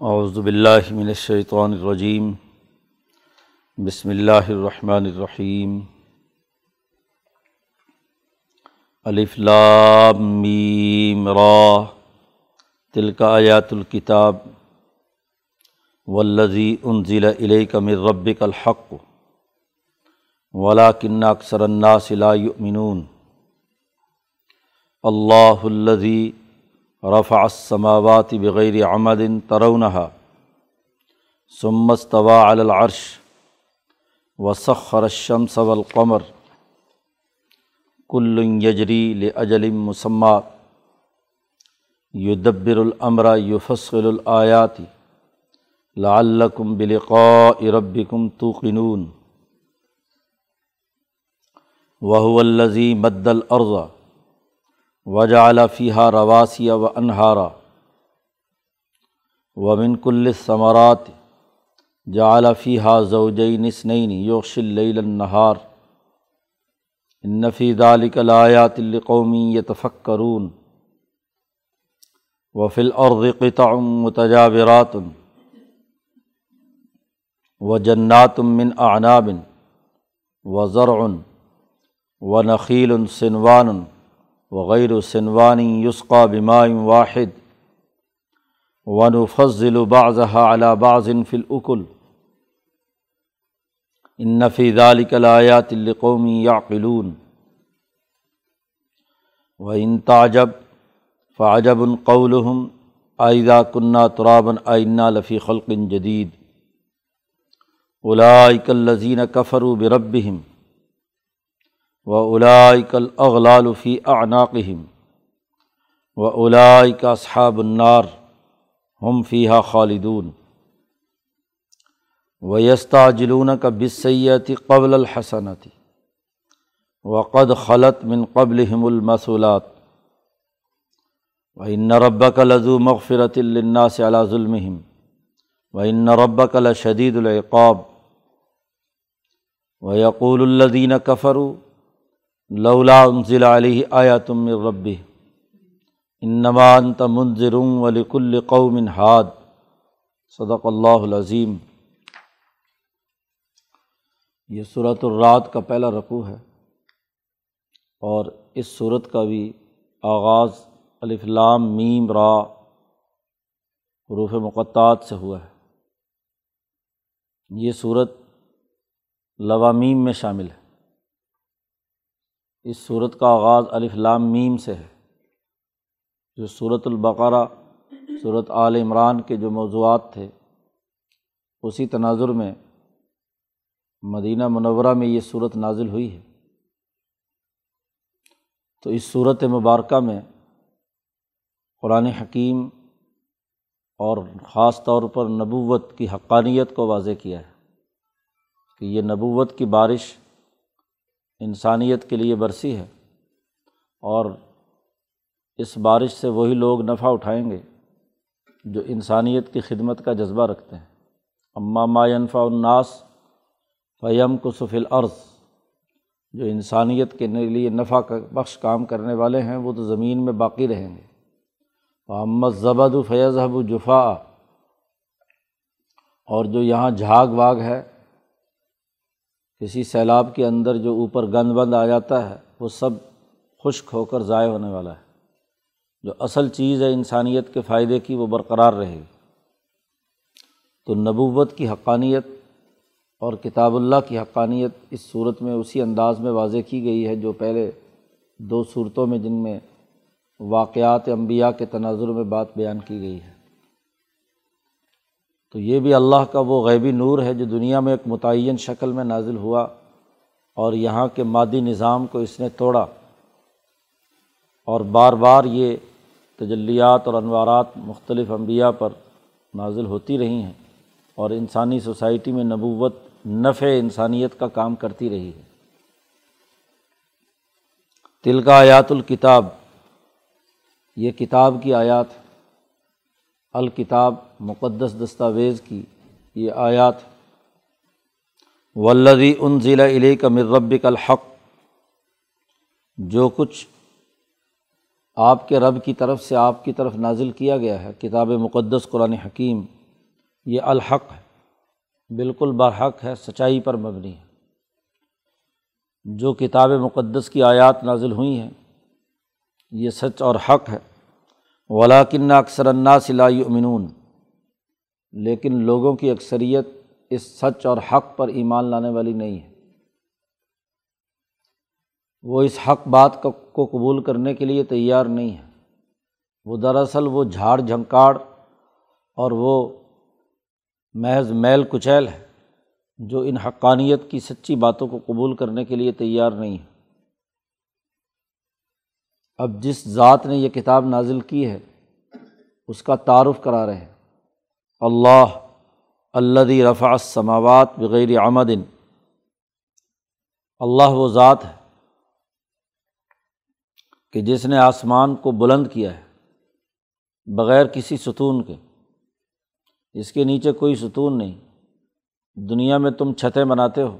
اعوذ باللہ من الشیطان الرجیم۔ بسم اللہ الرحمن الرحیم۔ الف لام میم را۔ تلک آیات الکتاب۔ والذی انزل الیک من ربک الحق۔ ولکن اکثر الناس لا یؤمنون۔ اللہ الذی رفع السماوات بغیر عمد ترونها، ثم استوى على العرش وسخر الشمس والقمر. كل يجري لأجل مسمى. يدبر الأمر، يفصل الآيات. لعلكم بلقاء ربكم توقنون. وهو الذي مد الأرض وجعل فيها رواسي وأنهارا ومن كل الثمرات جعل فيها زوجين اثنين يغشي الليل النهار. إن في ذلك لآيات لقوم يتفكرون. وفي الأرض قطع متجاورات وجنات من أعناب وزرع ونخيل سنوان وغیر صنوانی یسقا بمائم واحد ون فضل بعض علی بعض فی العقل ان نفی ذالک الآیات القومی یعقلون و ان تعجب فعجب قولهم آئدہ کنہ ترابن آئینہ لفی خلق جدید اولائک الذین کفروا بربہم و اولائک الاغلالفی اعناقہم و اولائک اصحاب النار ہم فیحہ خالدون و یستا جلون کا بصیتی قبل الحسنتی وقد خلط من قبل المسولات و ان ربک لذو مغفرت الناس علی ظلمہم و ان ربک لشدید العقاب و یقول الدین کفرو لولا انزل علیہ آیا تم ربی انمان تمنظروں ولیک القوم ہاد صدق اللہ العظیم۔ یہ صورت الرات کا پہلا رقوع ہے۔ اور اس صورت کا بھی آغاز الفلام میم را حروف مقطعات سے ہوا ہے۔ یہ صورت لوامیم میں شامل ہے۔ اس صورت کا آغاز الف لام میم سے ہے۔ جو صورت البقرہ صورت عال عمران کے جو موضوعات تھے، اسی تناظر میں مدینہ منورہ میں یہ صورت نازل ہوئی ہے۔ تو اس صورت مبارکہ میں قرآن حکیم اور خاص طور پر نبوت کی حقانیت کو واضح کیا ہے کہ یہ نبوت کی بارش انسانیت کے لیے برسی ہے اور اس بارش سے وہی لوگ نفع اٹھائیں گے جو انسانیت کی خدمت کا جذبہ رکھتے ہیں۔ اماں ینفع الناس فیم کسف العرض جو انسانیت کے لیے نفع بخش کام کرنے والے ہیں، وہ تو زمین میں باقی رہیں گے۔ محمد زبد و فیض حب جفا اور جو یہاں جھاگ واگ ہے کسی سیلاب کے اندر جو اوپر گند بند آ جاتا ہے، وہ سب خشک ہو کر ضائع ہونے والا ہے۔ جو اصل چیز ہے انسانیت کے فائدے کی، وہ برقرار رہے گی۔ تو نبوت کی حقانیت اور کتاب اللہ کی حقانیت اس صورت میں اسی انداز میں واضح کی گئی ہے جو پہلے دو صورتوں میں جن میں واقعات انبیاء کے تناظر میں بات بیان کی گئی ہے۔ تو یہ بھی اللہ کا وہ غیبی نور ہے جو دنیا میں ایک متعین شکل میں نازل ہوا اور یہاں کے مادی نظام کو اس نے توڑا اور بار بار یہ تجلیات اور انوارات مختلف انبیاء پر نازل ہوتی رہی ہیں اور انسانی سوسائٹی میں نبوت نفع انسانیت کا کام کرتی رہی ہے۔ تل کا آیات الکتاب، یہ کتاب کی آیات الکتاب مقدس دستاویز کی یہ آیات ولدی ان ضلع علی کا مربک الحق، جو کچھ آپ کے رب کی طرف سے آپ کی طرف نازل کیا گیا ہے، کتاب مقدس قرآن حکیم، یہ الحق ہے۔ بالکل برحق ہے، سچائی پر مبنی ہے۔ جو کتاب مقدس کی آیات نازل ہوئی ہیں، یہ سچ اور حق ہے۔ ولاکن اکثر الناس لا یؤمنون۔ لیکن لوگوں کی اکثریت اس سچ اور حق پر ایمان لانے والی نہیں ہے۔ وہ اس حق بات کو قبول کرنے کے لیے تیار نہیں ہے وہ دراصل وہ جھاڑ جھنکاڑ اور وہ محض میل کچیل ہے جو ان حقانیت کی سچی باتوں کو قبول کرنے کے لیے تیار نہیں ہے۔ اب جس ذات نے یہ کتاب نازل کی ہے، اس کا تعارف کرا رہے ہیں۔ اللہ الدی رفع السماوات بغیر آمدن اللہ وہ ذات ہے کہ جس نے آسمان کو بلند کیا ہے، بغیر کسی ستون کے۔ اس کے نیچے کوئی ستون نہیں۔ دنیا میں تم چھتیں بناتے ہو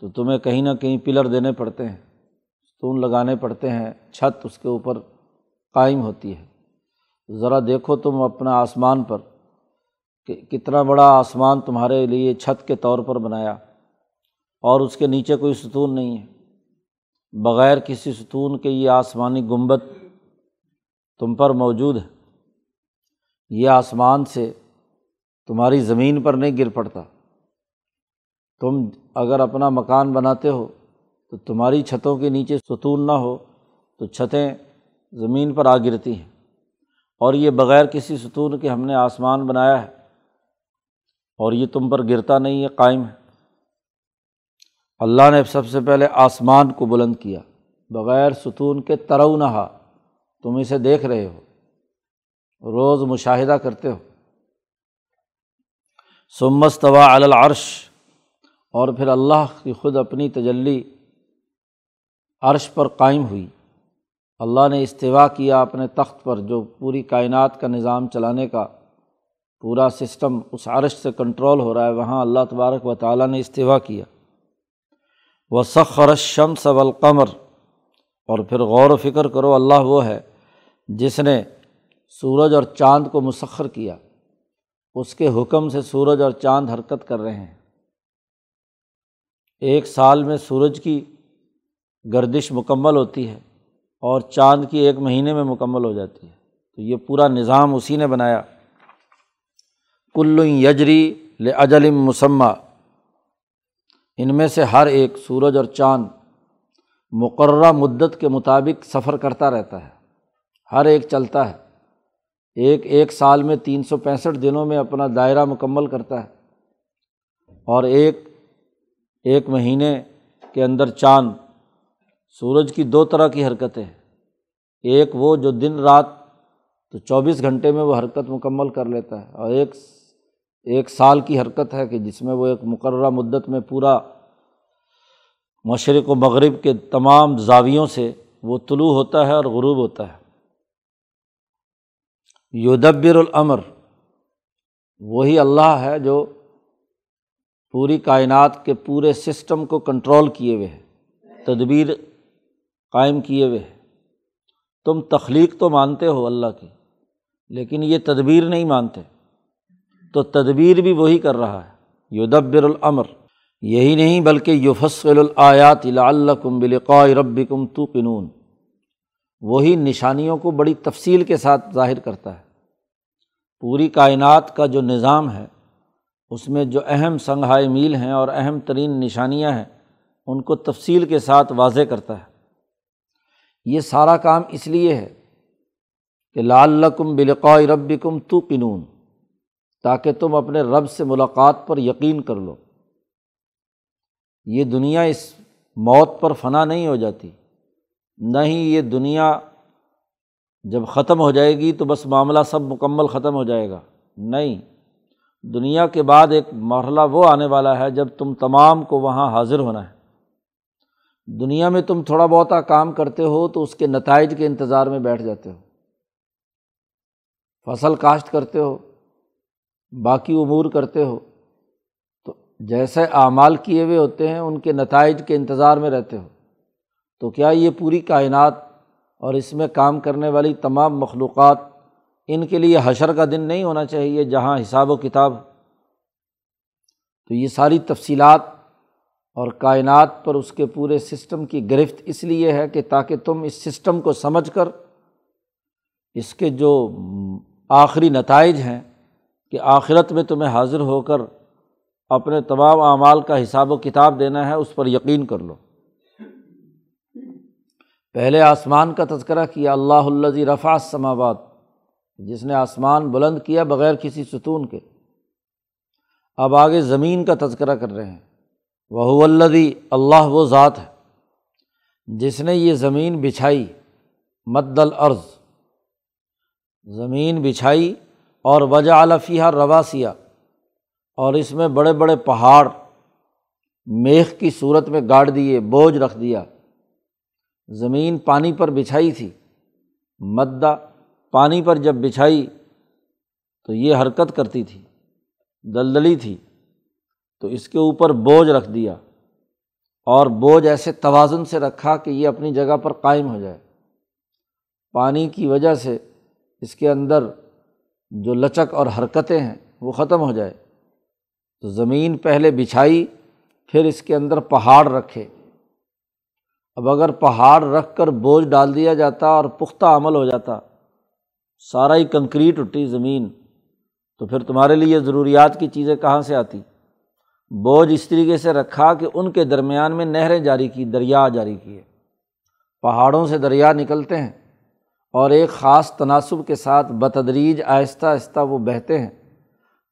تو تمہیں کہیں نہ کہیں پلر دینے پڑتے ہیں۔ ستون لگانے پڑتے ہیں، چھت اس کے اوپر قائم ہوتی ہے۔ ذرا دیکھو تم اپنا آسمان پر کہ کتنا بڑا آسمان تمہارے لیے چھت کے طور پر بنایا۔ اور اس کے نیچے کوئی ستون نہیں ہے۔ بغیر کسی ستون کے یہ آسمانی گنبد تم پر موجود ہے۔ یہ آسمان سے تمہاری زمین پر نہیں گر پڑتا۔ تم اگر اپنا مکان بناتے ہو تو تمہاری چھتوں کے نیچے ستون نہ ہو، تو چھتیں زمین پر آ گرتی ہیں۔ اور یہ بغیر کسی ستون کے ہم نے آسمان بنایا ہے۔ اور یہ تم پر گرتا نہیں ہے قائم ہے۔ اللہ نے سب سے پہلے آسمان کو بلند کیا، بغیر ستون کے ترو نہا تم اسے دیکھ رہے ہو، روز مشاہدہ کرتے ہو۔ سمستوا العرش، اور پھر اللہ کی خود اپنی تجلی عرش پر قائم ہوئی۔ اللہ نے استوا کیا اپنے تخت پر جو پوری کائنات کا نظام چلانے کا پورا سسٹم اس عرش سے کنٹرول ہو رہا ہے، وہاں اللہ تبارک و تعالیٰ نے استوا کیا۔ وہ سخر شمس والقمر۔ اور پھر غور و فکر کرو، اللہ وہ ہے جس نے سورج اور چاند کو مسخر کیا۔ اس کے حکم سے سورج اور چاند حرکت کر رہے ہیں۔ ایک سال میں سورج کی گردش مکمل ہوتی ہے اور چاند کی ایک مہینے میں مکمل ہو جاتی ہے۔ تو یہ پورا نظام اسی نے بنایا۔ کل یجری لجلم مسمہ ان میں سے ہر ایک سورج اور چاند مقررہ مدت کے مطابق سفر کرتا رہتا ہے۔ ہر ایک چلتا ہے۔ ایک ایک سال میں تین سو پینسٹھ دنوں میں اپنا دائرہ مکمل کرتا ہے۔ اور ایک ایک مہینے کے اندر چاند سورج کی دو طرح کی حرکتیں ہیں۔ ایک وہ جو دن رات تو چوبیس گھنٹے میں وہ حرکت مکمل کر لیتا ہے، اور ایک ایک سال کی حرکت ہے کہ جس میں وہ ایک مقررہ مدت میں پورا مشرق و مغرب کے تمام زاویوں سے وہ طلوع ہوتا ہے اور غروب ہوتا ہے۔ یودبر العمر وہی اللہ ہے جو پوری کائنات کے پورے سسٹم کو کنٹرول کیے ہوئے ہے۔ تدبیر قائم کیے ہوئے ہے تم تخلیق تو مانتے ہو اللہ کی، لیکن یہ تدبیر نہیں مانتے۔ تو تدبیر بھی وہی کر رہا ہے۔ یدبر العمر یہی نہیں بلکہ یوفصل الیات الکم بلقاء رب کم وہی نشانیوں کو بڑی تفصیل کے ساتھ ظاہر کرتا ہے۔ پوری کائنات کا جو نظام ہے، اس میں جو اہم سنگھائے میل ہیں اور اہم ترین نشانیاں ہیں، ان کو تفصیل کے ساتھ واضح کرتا ہے۔ یہ سارا کام اس لیے ہے کہ لال کم بلقاء رب کم تو قنون تاکہ تم اپنے رب سے ملاقات پر یقین کر لو۔ یہ دنیا اس موت پر فنا نہیں ہو جاتی، نہ ہی یہ دنیا جب ختم ہو جائے گی تو بس معاملہ سب مکمل ختم ہو جائے گا۔ نہیں، دنیا کے بعد ایک مرحلہ وہ آنے والا ہے جب تم تمام کو وہاں حاضر ہونا ہے۔ دنیا میں تم تھوڑا بہت کام کرتے ہو تو اس کے نتائج کے انتظار میں بیٹھ جاتے ہو۔ فصل کاشت کرتے ہو، باقی امور کرتے ہو۔ تو جیسے اعمال کیے ہوئے ہوتے ہیں، ان کے نتائج کے انتظار میں رہتے ہو۔ تو کیا یہ پوری کائنات اور اس میں کام کرنے والی تمام مخلوقات ان کے لیے حشر کا دن نہیں ہونا چاہیے جہاں حساب و کتاب تو یہ ساری تفصیلات اور کائنات پر اس کے پورے سسٹم کی گرفت اس لیے ہے کہ تاکہ تم اس سسٹم کو سمجھ کر اس کے جو آخری نتائج ہیں کہ آخرت میں تمہیں حاضر ہو کر اپنے تمام اعمال کا حساب و کتاب دینا ہے، اس پر یقین کر لو۔ پہلے آسمان کا تذکرہ کیا، اللہ الزی رفا سماوات جس نے آسمان بلند کیا بغیر کسی ستون کے۔ اب آگے زمین کا تذکرہ کر رہے ہیں۔ وہ الدی اللہ وہ ذات ہے، جس نے یہ زمین بچھائی، مد العرض زمین بچھائی اور وجہ علفیہ رواسیہ، اور اس میں بڑے بڑے پہاڑ، میخ کی صورت میں گاڑ دیے، بوجھ رکھ دیا۔ زمین پانی پر بچھائی تھی، مدہ پانی پر جب بچھائی تو یہ حرکت کرتی تھی، دلدلی تھی۔ تو اس کے اوپر بوجھ رکھ دیا اور بوجھ ایسے توازن سے رکھا کہ یہ اپنی جگہ پر قائم ہو جائے۔ پانی کی وجہ سے اس کے اندر جو لچک اور حرکتیں ہیں وہ ختم ہو جائے۔ تو زمین پہلے بچھائی، پھر اس کے اندر پہاڑ رکھے۔ اب اگر پہاڑ رکھ کر بوجھ ڈال دیا جاتا اور پختہ عمل ہو جاتا، سارا ہی کنکریٹ اٹھی زمین۔ تو پھر تمہارے لیے ضروریات کی چیزیں کہاں سے آتی؟ بوجھ اس طریقے سے رکھا کہ ان کے درمیان میں نہریں جاری کی، دریا جاری کیے پہاڑوں سے دریا نکلتے ہیں اور ایک خاص تناسب کے ساتھ بتدریج آہستہ آہستہ وہ بہتے ہیں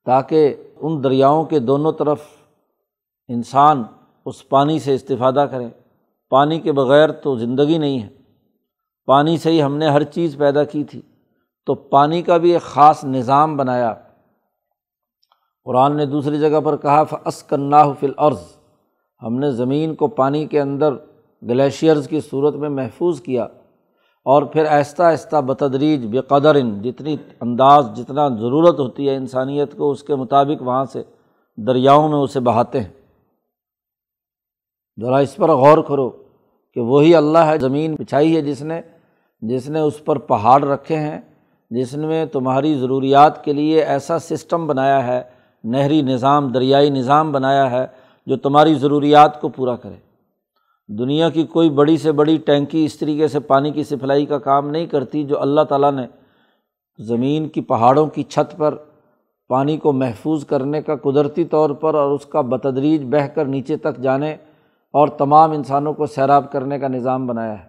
تاکہ ان دریاؤں کے دونوں طرف انسان اس پانی سے استفادہ کریں پانی کے بغیر تو زندگی نہیں ہے۔ پانی سے ہی ہم نے ہر چیز پیدا کی تھی۔ تو پانی کا بھی ایک خاص نظام بنایا۔ قرآن نے دوسری جگہ پر کہا فس کنّا فل عرض ہم نے زمین کو پانی کے اندر گلیشیئرز کی صورت میں محفوظ کیا اور پھر آہستہ آہستہ بتدریج بے قدر ان جتنی انداز، جتنا ضرورت ہوتی ہے انسانیت کو، اس کے مطابق وہاں سے دریاؤں میں اسے بہاتے ہیں۔ ذرا اس پر غور کرو کہ وہی اللہ ہے، زمین بچھائی ہے جس نے جس نے اس پر پہاڑ رکھے ہیں، جس نے تمہاری ضروریات کے لیے ایسا سسٹم بنایا ہے نہری نظام، دریائی نظام بنایا ہے جو تمہاری ضروریات کو پورا کرے۔ دنیا کی کوئی بڑی سے بڑی ٹینکی اس طریقے سے پانی کی سپلائی کا کام نہیں کرتی جو اللہ تعالیٰ نے زمین کی پہاڑوں کی چھت پر پانی کو محفوظ کرنے کا قدرتی طور پر اور اس کا بتدریج بہہ کر نیچے تک جانے اور تمام انسانوں کو سیراب کرنے کا نظام بنایا ہے۔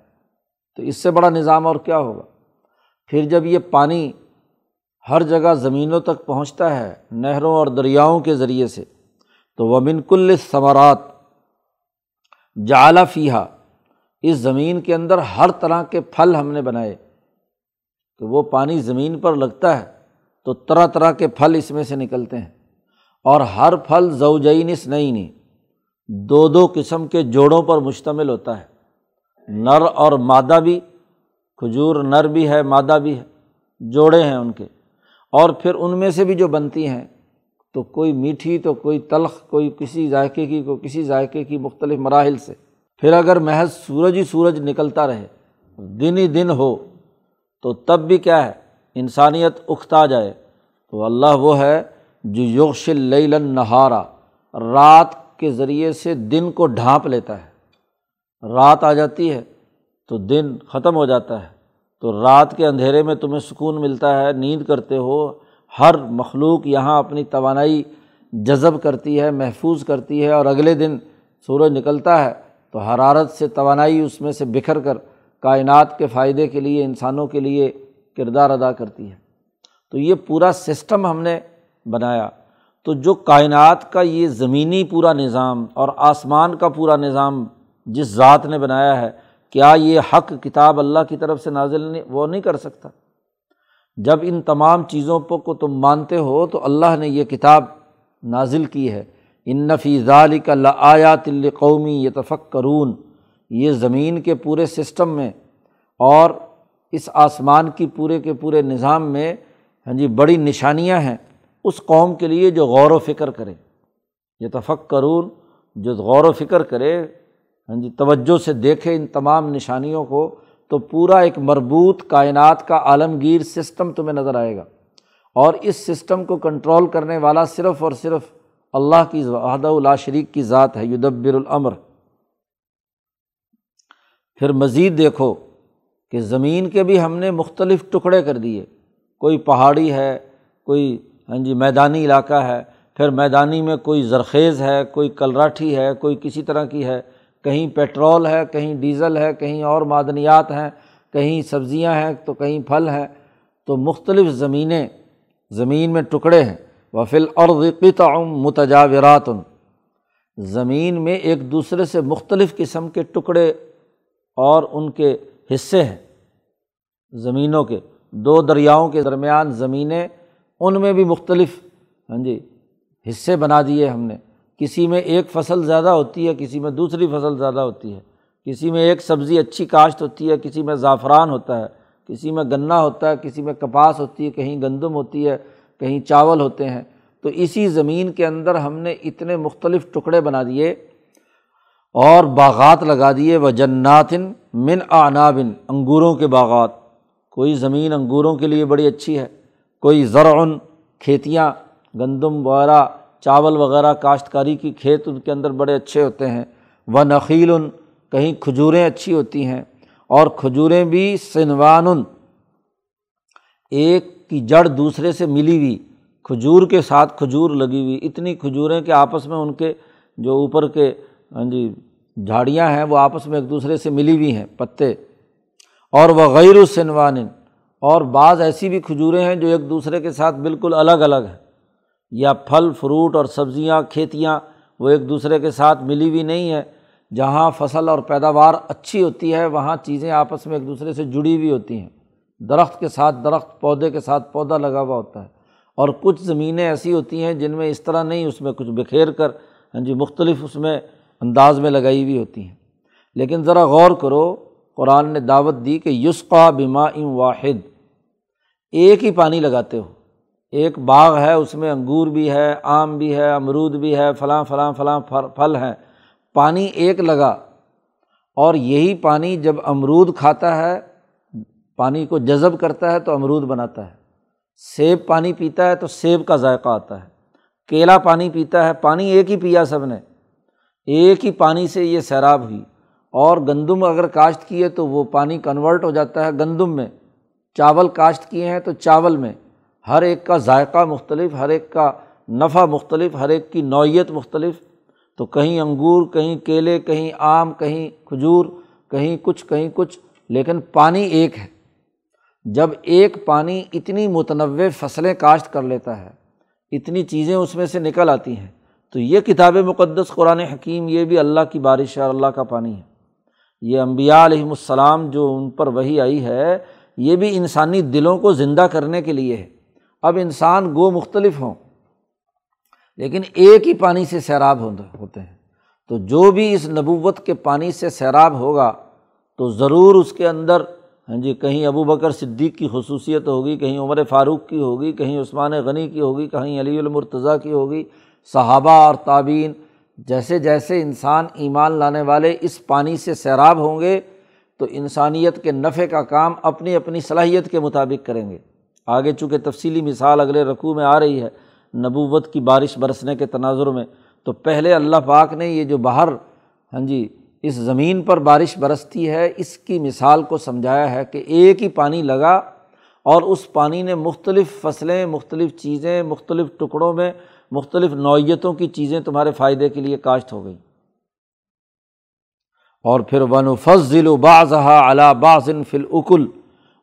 تو اس سے بڑا نظام اور کیا ہوگا؟ پھر جب یہ پانی ہر جگہ زمینوں تک پہنچتا ہے، نہروں اور دریاؤں کے ذریعے سے۔ تو وہ کل ثمرات جعلی فیحہ اس زمین کے اندر ہر طرح کے پھل ہم نے بنائے۔ کہ وہ پانی زمین پر لگتا ہے، تو طرح طرح کے پھل اس میں سے نکلتے ہیں۔ اور ہر پھل زوجینس نہیں نہیں دو دو قسم کے جوڑوں پر مشتمل ہوتا ہے۔ نر اور مادہ بھی، کھجور نر بھی ہے، مادہ بھی ہے، جوڑے ہیں ان کے۔ اور پھر ان میں سے بھی جو بنتی ہیں، تو کوئی میٹھی، تو کوئی تلخ، کوئی کسی ذائقے کی، کوئی کسی ذائقے کی مختلف مراحل سے۔ پھر اگر محض سورج ہی سورج نکلتا رہے، دن ہی دن ہو، تو تب بھی کیا ہے؟ انسانیت اکھتا جائے۔ تو اللہ وہ ہے جو یوش لیلن نہارا رات کے ذریعے سے دن کو ڈھانپ لیتا ہے۔ رات آ جاتی ہے تو دن ختم ہو جاتا ہے۔ تو رات کے اندھیرے میں تمہیں سکون ملتا ہے، نیند کرتے ہو۔ ہر مخلوق یہاں اپنی توانائی جذب کرتی ہے، محفوظ کرتی ہے اور اگلے دن سورج نکلتا ہے تو حرارت سے توانائی اس میں سے بکھر کر کائنات کے فائدے کے لیے، انسانوں کے لیے کردار ادا کرتی ہے۔ تو یہ پورا سسٹم ہم نے بنایا۔ تو جو کائنات کا یہ زمینی پورا نظام اور آسمان کا پورا نظام جس ذات نے بنایا ہے کیا یہ حق کتاب اللہ کی طرف سے نازل نہیں وہ نہیں کر سکتا؟ جب ان تمام چیزوں کو تم مانتے ہو تو اللہ نے یہ کتاب نازل کی ہے۔ ان نفی ذالک آیا تل قومی یہ یہ زمین کے پورے سسٹم میں اور اس آسمان کی پورے کے پورے نظام میں ہاں جی بڑی نشانیاں ہیں اس قوم کے لیے جو غور و فکر کرے۔ یہ تفق کرون جو غور و فکر کرے ہاں جی توجہ سے دیکھے ان تمام نشانیوں کو، تو پورا ایک مربوط کائنات کا عالمگیر سسٹم تمہیں نظر آئے گا۔ اور اس سسٹم کو کنٹرول کرنے والا صرف اور صرف اللہ کی وحدہ اللہ شریک کی ذات ہے، یدبر العمر پھر مزید دیکھو کہ زمین کے بھی ہم نے مختلف ٹکڑے کر دیے۔ کوئی پہاڑی ہے، کوئی ہاں جی میدانی علاقہ ہے، پھر میدانی میں کوئی زرخیز ہے، کوئی کلراٹھی ہے، کوئی کسی طرح کی ہے۔ کہیں پیٹرول ہے، کہیں ڈیزل ہے، کہیں اور معدنیات ہیں، کہیں سبزیاں ہیں، تو کہیں پھل ہیں۔ تو مختلف زمینیں، زمین میں ٹکڑے ہیں۔ وفل اور قطعم متجاورات۔ زمین میں ایک دوسرے سے مختلف قسم کے ٹکڑے اور ان کے حصے ہیں۔ زمینوں کے، دو دریاؤں کے درمیان زمینیں، ان میں بھی مختلف ہاں جی حصے بنا دیے ہم نے۔ کسی میں ایک فصل زیادہ ہوتی ہے، کسی میں دوسری فصل زیادہ ہوتی ہے۔ کسی میں ایک سبزی اچھی کاشت ہوتی ہے، کسی میں زعفران ہوتا ہے۔ کسی میں گنا ہوتا ہے، کسی میں کپاس ہوتی ہے، کہیں گندم ہوتی ہے، کہیں چاول ہوتے ہیں۔ تو اسی زمین کے اندر ہم نے اتنے مختلف ٹکڑے بنا دیے اور باغات لگا دیے۔ و جناتن من آنابن انگوروں کے باغات۔ کوئی زمین انگوروں کے لیے بڑی اچھی ہے، کوئی زرعن کھیتیاں، گندم وغیرہ۔ چاول وغیرہ کاشتکاری کی کھیت ان کے اندر بڑے اچھے ہوتے ہیں۔ و نخیل کہیں کھجوریں اچھی ہوتی ہیں۔ اور کھجوریں بھی سنوان ایک کی جڑ دوسرے سے ملی ہوئی، کھجور کے ساتھ کھجور لگی ہوئی۔ اتنی کھجوریں کہ آپس میں ان کے جو اوپر کے ہاں جی جھاڑیاں ہیں، وہ آپس میں ایک دوسرے سے ملی ہوئی ہیں، پتے۔ اور وہ غیر السنوان اور بعض ایسی بھی کھجوریں ہیں جو ایک دوسرے کے ساتھ بالکل الگ الگ ہیں۔ یا پھل، فروٹ اور سبزیاں، کھیتیاں، وہ ایک دوسرے کے ساتھ ملی ہوئی نہیں ہے جہاں فصل اور پیداوار اچھی ہوتی ہے، وہاں چیزیں آپس میں ایک دوسرے سے جڑی ہوئی ہوتی ہیں۔ درخت کے ساتھ درخت، پودے کے ساتھ پودا لگا ہوا ہوتا ہے۔ اور کچھ زمینیں ایسی ہوتی ہیں جن میں اس طرح نہیں اس میں کچھ بکھیر کر ہاں جی مختلف اس میں انداز میں لگائی ہوئی ہوتی ہیں۔ لیکن ذرا غور کرو، قرآن نے دعوت دی کہ یسقا بما ام واحد۔ ایک ہی پانی لگاتے ہو۔ ایک باغ ہے، اس میں انگور بھی ہے، آم بھی ہے، امرود بھی ہے، فلاں فلاں فلاں پھل ہیں۔ پانی ایک لگا اور یہی پانی جب امرود کھاتا ہے، پانی کو جذب کرتا ہے تو امرود بناتا ہے۔ سیب پانی پیتا ہے تو سیب کا ذائقہ آتا ہے۔ کیلا پانی پیتا ہے، پانی ایک ہی پیا سب نے۔ ایک ہی پانی سے یہ سیراب ہوئی۔ اور گندم اگر کاشت کی ہے تو وہ پانی کنورٹ ہو جاتا ہے گندم میں۔ چاول کاشت کیے ہیں تو چاول میں۔ ہر ایک کا ذائقہ مختلف، ہر ایک کا نفع مختلف، ہر ایک کی نوعیت مختلف۔ تو کہیں انگور، کہیں کیلے، کہیں آم، کہیں کھجور، کہیں کچھ کہیں کچھ، لیکن پانی ایک ہے۔ جب ایک پانی اتنی متنوع فصلیں کاشت کر لیتا ہے، اتنی چیزیں اس میں سے نکل آتی ہیں، تو یہ کتاب مقدس قرآن حکیم، یہ بھی اللہ کی بارش اور اللہ کا پانی ہے۔ یہ امبیا علیہم السلام جو ان پر وہی آئی ہے، یہ بھی انسانی دلوں کو زندہ کرنے کے لیے ہے۔ اب انسان گو مختلف ہوں، لیکن ایک ہی پانی سے سیراب ہوتے ہیں۔ تو جو بھی اس نبوت کے پانی سے سیراب ہوگا، تو ضرور اس کے اندر ہاں جی کہیں ابو بکر صدیق کی خصوصیت ہوگی، کہیں عمر فاروق کی ہوگی، کہیں عثمان غنی کی ہوگی، کہیں علی المرتضیٰ کی ہوگی، صحابہ اور تعبین جیسے جیسے انسان ایمان لانے والے اس پانی سے سیراب ہوں گے، تو انسانیت کے نفع کا کام اپنی اپنی صلاحیت کے مطابق کریں گے۔ آگے چونکہ تفصیلی مثال اگلے رقوع میں آ رہی ہے، نبوت کی بارش برسنے کے تناظر میں، تو پہلے اللہ پاک نے یہ جو باہر ہاں جی اس زمین پر بارش برستی ہے، اس کی مثال کو سمجھایا ہے کہ ایک ہی پانی لگا اور اس پانی نے مختلف فصلیں، مختلف چیزیں، مختلف ٹکڑوں میں، مختلف نوعیتوں کی چیزیں تمہارے فائدے کے لیے کاشت ہو گئیں اور پھر ون فضل و باز علا بازن فل اکل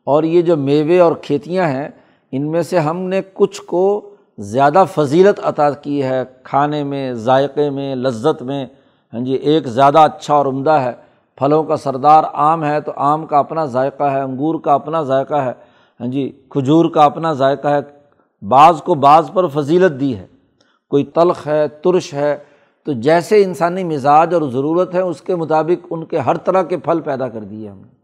اور یہ جو میوے اور کھیتیاں ہیں، ان میں سے ہم نے کچھ کو زیادہ فضیلت عطا کی ہے، کھانے میں، ذائقے میں، لذت میں۔ ہاں جی ایک زیادہ اچھا اور عمدہ ہے۔ پھلوں کا سردار آم ہے تو آم کا اپنا ذائقہ ہے، انگور کا اپنا ذائقہ ہے۔ ہاں جی کھجور کا اپنا ذائقہ ہے۔ بعض کو بعض پر فضیلت دی ہے۔ کوئی تلخ ہے، ترش ہے۔ تو جیسے انسانی مزاج اور ضرورت ہے، اس کے مطابق ان کے ہر طرح کے پھل پیدا کر دیے ہم نے۔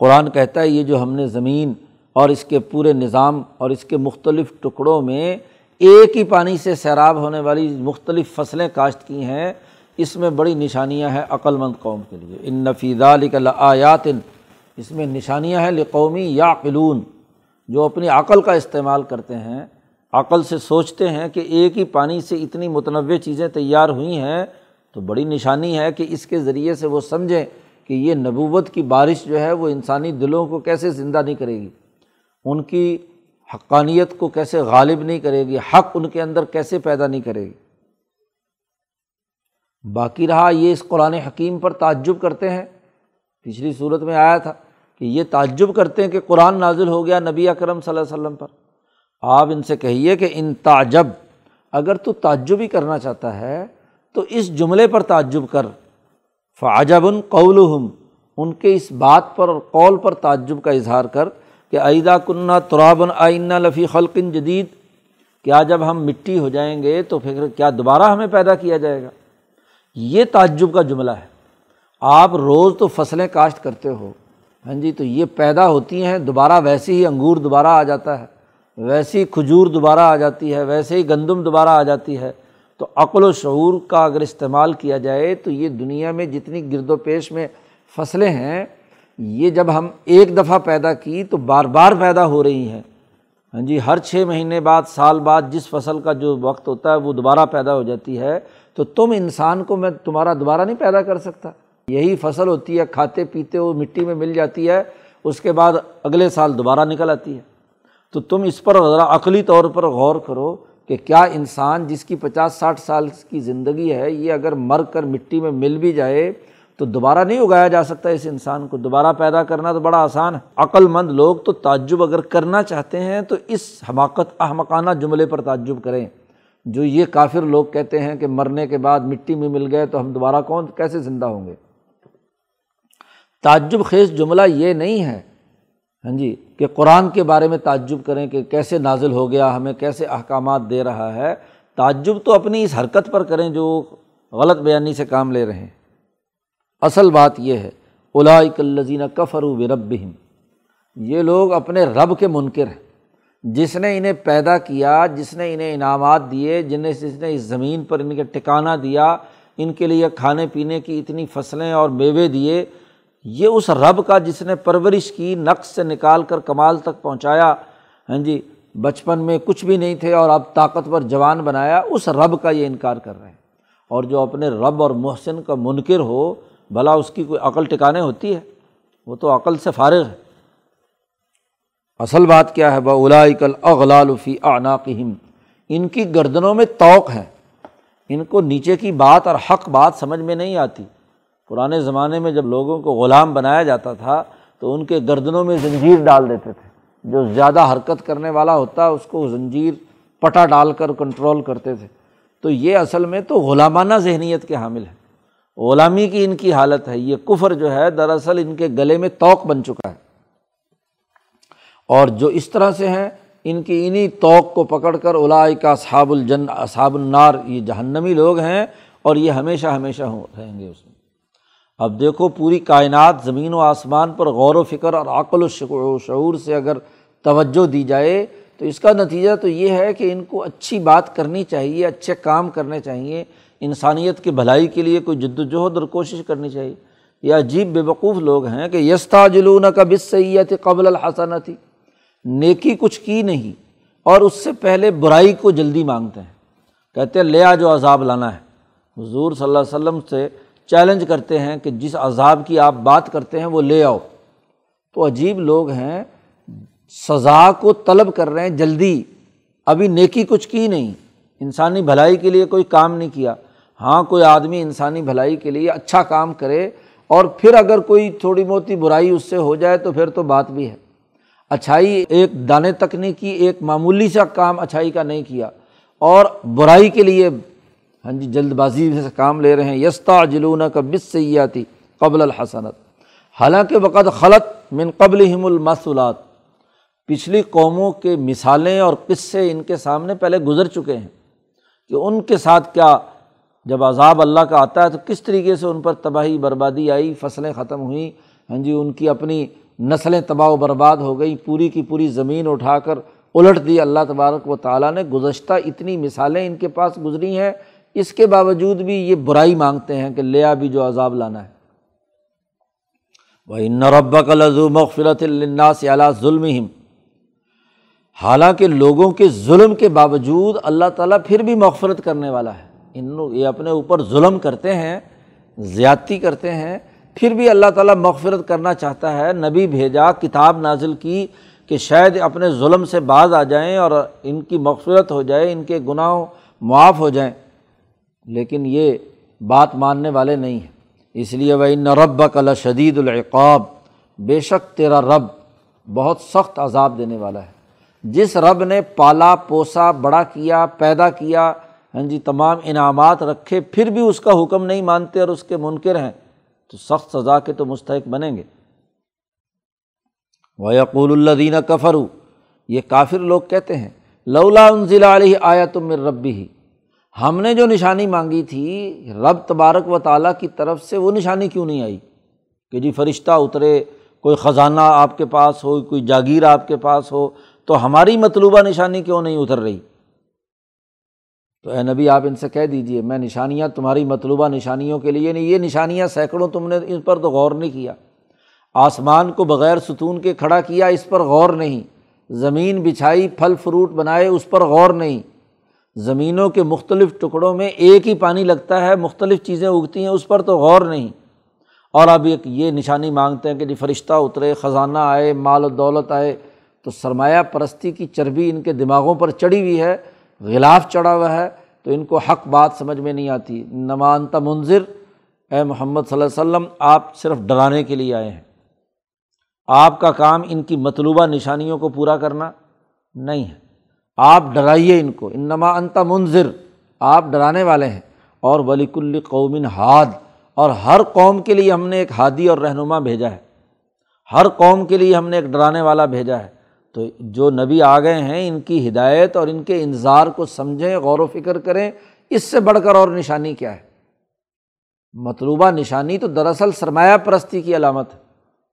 قرآن کہتا ہے یہ جو ہم نے زمین اور اس کے پورے نظام اور اس کے مختلف ٹکڑوں میں ایک ہی پانی سے سیراب ہونے والی مختلف فصلیں کاشت کی ہیں، اس میں بڑی نشانیاں ہیں عقل مند قوم کے لیے۔ ان نفیدہ آیات اس میں نشانیاں ہیں لقومی یا قلون جو اپنی عقل کا استعمال کرتے ہیں۔ عقل سے سوچتے ہیں کہ ایک ہی پانی سے اتنی متنوع چیزیں تیار ہوئی ہیں، تو بڑی نشانی ہے کہ اس کے ذریعے سے وہ سمجھیں کہ یہ نبوت کی بارش جو ہے وہ انسانی دلوں کو کیسے زندہ نہیں کرے گی؟ ان کی حقانیت کو کیسے غالب نہیں کرے گی؟ حق ان کے اندر کیسے پیدا نہیں کرے گی؟ باقی رہا یہ اس قرآن حکیم پر تعجب کرتے ہیں۔ پچھلی صورت میں آیا تھا کہ یہ تعجب کرتے ہیں کہ قرآن نازل ہو گیا نبی اکرم صلی اللہ علیہ وسلم پر۔ آپ ان سے کہیے کہ ان تعجب، اگر تو تعجب ہی کرنا چاہتا ہے تو اس جملے پر تعجب کر۔ فعجب قول ان کے اس بات پر اور قول پر تعجب کا اظہار کر کہ عیدہ کنہ ترابن آئینہ لفی خلقن جدید، کیا جب ہم مٹی ہو جائیں گے تو پھر کیا دوبارہ ہمیں پیدا کیا جائے گا؟ یہ تعجب کا جملہ ہے۔ آپ روز تو فصلیں کاشت کرتے ہو ہاں جی تو یہ پیدا ہوتی ہیں، دوبارہ ویسے ہی انگور دوبارہ آ جاتا ہے، ویسی کھجور دوبارہ آ جاتی ہے، ویسے ہی گندم دوبارہ آ جاتی ہے۔ تو عقل و شعور کا اگر استعمال کیا جائے تو یہ دنیا میں جتنی گرد و پیش میں فصلیں ہیں، یہ جب ہم ایک دفعہ پیدا کی تو بار بار پیدا ہو رہی ہیں۔ ہاں جی ہر چھ مہینے بعد، سال بعد جس فصل کا جو وقت ہوتا ہے وہ دوبارہ پیدا ہو جاتی ہے۔ تو تم انسان کو میں تمہارا دوبارہ نہیں پیدا کر سکتا۔ یہی فصل ہوتی ہے، کھاتے پیتے وہ مٹی میں مل جاتی ہے، اس کے بعد اگلے سال دوبارہ نکل آتی ہے۔ تو تم اس پر ذرا عقلی طور پر غور کرو کہ کیا انسان جس کی پچاس ساٹھ سال کی زندگی ہے، یہ اگر مر کر مٹی میں مل بھی جائے تو دوبارہ نہیں اگایا جا سکتا اس انسان کو۔ دوبارہ پیدا کرنا تو بڑا آسان ہے۔ عقل مند لوگ تو تعجب اگر کرنا چاہتے ہیں تو اس حماقت، احمقانہ جملے پر تعجب کریں۔ جو یہ کافر لوگ کہتے ہیں کہ مرنے کے بعد مٹی میں مل گئے تو ہم دوبارہ کون، کیسے زندہ ہوں گے؟ تعجب خیز جملہ یہ نہیں ہے ہاں جی کہ قرآن کے بارے میں تعجب کریں کہ کیسے نازل ہو گیا، ہمیں کیسے احکامات دے رہا ہے۔ تعجب تو اپنی اس حرکت پر کریں جو غلط بیانی سے کام لے رہے ہیں۔ اصل بات یہ ہے الاک الزین کفر و رب یہ لوگ اپنے رب کے منکر ہیں۔ جس نے انہیں پیدا کیا، جس نے انہیں انعامات دیے جنہیں جس نے اس زمین پر ان کے ٹکانا دیا، ان کے لیے کھانے پینے کی اتنی فصلیں اور میوے دیے یہ اس رب کا جس نے پرورش کی، نقص سے نکال کر کمال تک پہنچایا۔ ہاں جی بچپن میں کچھ بھی نہیں تھے اور اب طاقتور جوان بنایا، اس رب کا یہ انکار کر رہے ہیں۔ اور جو اپنے رب اور محسن کا منکر ہو، بھلا اس کی کوئی عقل ٹکانے ہوتی ہے؟ وہ تو عقل سے فارغ ہے۔ اصل بات کیا ہے؟ بلاکل اغلالفی عناقم ان کی گردنوں میں توق ہے۔ ان کو نیچے کی بات اور حق بات سمجھ میں نہیں آتی۔ پرانے زمانے میں جب لوگوں کو غلام بنایا جاتا تھا، تو ان کے گردنوں میں زنجیر ڈال دیتے تھے۔ جو زیادہ حرکت کرنے والا ہوتا، اس کو زنجیر پٹا ڈال کر کنٹرول کرتے تھے۔ تو یہ اصل میں تو غلامانہ ذہنیت کے حامل ہے غلامی کی ان کی حالت ہے۔ یہ کفر جو ہے، دراصل ان کے گلے میں توق بن چکا ہے۔ اور جو اس طرح سے ہیں، ان کی انہیں توق کو پکڑ کر اولائی کا صحاب الجن، اصحاب النار، یہ جہنمی لوگ ہیں اور یہ ہمیشہ ہمیشہ ہوں، رہیں گے اس میں۔ اب دیکھو پوری کائنات زمین و آسمان پر غور و فکر اور عقل و شعور سے اگر توجہ دی جائے تو اس کا نتیجہ تو یہ ہے کہ ان کو اچھی بات کرنی چاہیے، اچھے کام کرنے چاہیے، انسانیت کی بھلائی کے لیے کوئی جد وجہد اور کوشش کرنی چاہیے۔ یہ عجیب بے وقوف لوگ ہیں کہ یستا جلون کا بس سید قبل الحسن تھی نیکی کچھ کی نہیں اور اس سے پہلے برائی کو جلدی مانگتے ہیں۔ کہتے ہیں لیا جو عذاب لانا ہے۔ حضور صلی اللہ علیہ وسلم سے چیلنج کرتے ہیں کہ جس عذاب کی آپ بات کرتے ہیں وہ لے آؤ۔ تو عجیب لوگ ہیں، سزا کو طلب کر رہے ہیں جلدی۔ ابھی نیکی کچھ کی نہیں۔ انسانی بھلائی کے لیے کوئی کام نہیں کیا۔ ہاں کوئی آدمی انسانی بھلائی کے لیے اچھا کام کرے اور پھر اگر کوئی تھوڑی موتی برائی اس سے ہو جائے تو پھر تو بات بھی ہے۔ اچھائی ایک دانے تک نہیں کی، ایک معمولی سا کام اچھائی کا نہیں کیا۔ اور برائی کے لیے ہاں جی جلد بازی سے کام لے رہے ہیں۔ یستا جلون کا بس سیاتی قبل الحسنت حالانکہ وقت خلط من قبل ہم المسولات پچھلی قوموں کے مثالیں اور قصے ان کے سامنے پہلے گزر چکے ہیں کہ ان کے ساتھ کیا جب عذاب اللہ کا آتا ہے تو کس طریقے سے ان پر تباہی بربادی آئی، فصلیں ختم ہوئیں۔ ہاں جی ان کی اپنی نسلیں تباہ و برباد ہو گئیں، پوری کی پوری زمین اٹھا کر الٹ دی۔ اللہ تبارک و تعالیٰ نے گزشتہ اتنی مثالیں ان کے پاس گزری ہیں اس کے باوجود بھی یہ برائی مانگتے ہیں کہ لیا بھی جو عذاب لانا ہے۔ وہ نرب کا لذو مغفرت الناس اعلیٰ ظلم حالانکہ لوگوں کے ظلم کے باوجود اللہ تعالیٰ پھر بھی مغفرت کرنے والا ہے۔ ان یہ اپنے اوپر ظلم کرتے ہیں، زیادتی کرتے ہیں، پھر بھی اللہ تعالیٰ مغفرت کرنا چاہتا ہے۔ نبی بھیجا، کتاب نازل کی کہ شاید اپنے ظلم سے باز آ جائیں اور ان کی مغفرت ہو جائے، ان کے گناہ معاف ہو جائیں۔ لیکن یہ بات ماننے والے نہیں ہیں۔ اس لیے وہ ان رب کل شدید العقاب، بے شک تیرا رب بہت سخت عذاب دینے والا ہے۔ جس رب نے پالا، پوسا، بڑا کیا، پیدا کیا ہاں جی تمام انعامات رکھے، پھر بھی اس کا حکم نہیں مانتے اور اس کے منکر ہیں، تو سخت سزا کے تو مستحق بنیں گے۔ وہ یقول اللہ دینہ کفرو یہ کافر لوگ کہتے ہیں، لولا ضلع علیہ آیا تم میرے ربی ہی ہم نے جو نشانی مانگی تھی، رب تبارک و تعالیٰ کی طرف سے وہ نشانی کیوں نہیں آئی؟ کہ جی فرشتہ اترے، کوئی خزانہ آپ کے پاس ہو، کوئی جاگیر آپ کے پاس ہو، تو ہماری مطلوبہ نشانی کیوں نہیں اتر رہی؟ تو اے نبی، آپ ان سے کہہ دیجیے میں نشانیاں تمہاری مطلوبہ نشانیوں کے لیے نہیں، یہ نشانیاں سینکڑوں تم نے اس پر تو غور نہیں کیا۔ آسمان کو بغیر ستون کے کھڑا کیا، اس پر غور نہیں۔ زمین بچھائی، پھل فروٹ بنائے، اس پر غور نہیں۔ زمینوں کے مختلف ٹکڑوں میں ایک ہی پانی لگتا ہے، مختلف چیزیں اگتی ہیں، اس پر تو غور نہیں۔ اور اب ایک یہ نشانی مانگتے ہیں کہ جی فرشتہ اترے، خزانہ آئے، مال و دولت آئے، تو سرمایہ پرستی کی چربی ان کے دماغوں پر چڑھی ہوئی ہے، غلاف چڑھا ہوا ہے، تو ان کو حق بات سمجھ میں نہیں آتی۔ نمانتا منظر اے محمد صلی اللہ علیہ وسلم، آپ صرف ڈرانے کے لیے آئے ہیں۔ آپ کا کام ان کی مطلوبہ نشانیوں کو پورا کرنا نہیں ہے۔ آپ ڈرائیے ان کو ان نما انتا منظر آپ ڈرانے والے ہیں۔ اور ولیک قومن ہاد اور ہر قوم کے لیے ہم نے ایک ہادی اور رہنما بھیجا ہے۔ ہر قوم کے لیے ہم نے ایک ڈرانے والا بھیجا ہے۔ تو جو نبی آ گئے ہیں، ان کی ہدایت اور ان کے انظار کو سمجھیں، غور و فکر کریں، اس سے بڑھ کر اور نشانی کیا ہے؟ مطلوبہ نشانی تو دراصل سرمایہ پرستی کی علامت ہے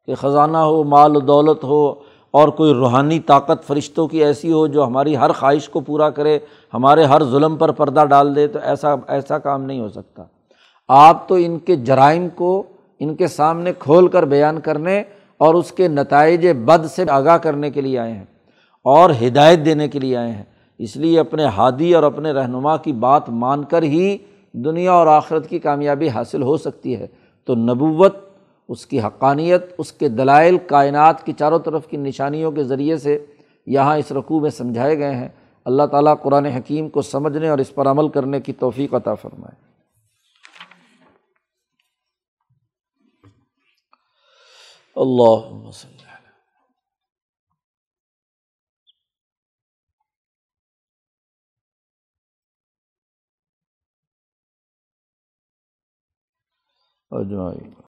کہ خزانہ ہو، مال و دولت ہو اور کوئی روحانی طاقت فرشتوں کی ایسی ہو جو ہماری ہر خواہش کو پورا کرے، ہمارے ہر ظلم پر پردہ ڈال دے، تو ایسا ایسا کام نہیں ہو سکتا۔ آپ تو ان کے جرائم کو ان کے سامنے کھول کر بیان کرنے اور اس کے نتائج بد سے آگاہ کرنے کے لیے آئے ہیں اور ہدایت دینے کے لیے آئے ہیں۔ اس لیے اپنے ہادی اور اپنے رہنما کی بات مان کر ہی دنیا اور آخرت کی کامیابی حاصل ہو سکتی ہے۔ تو نبوت اس کی حقانیت، اس کے دلائل کائنات کی چاروں طرف کی نشانیوں کے ذریعے سے یہاں اس رقوع میں سمجھائے گئے ہیں۔ اللہ تعالیٰ قرآن حکیم کو سمجھنے اور اس پر عمل کرنے کی توفیق عطا فرمائے۔ اللہ اجمائی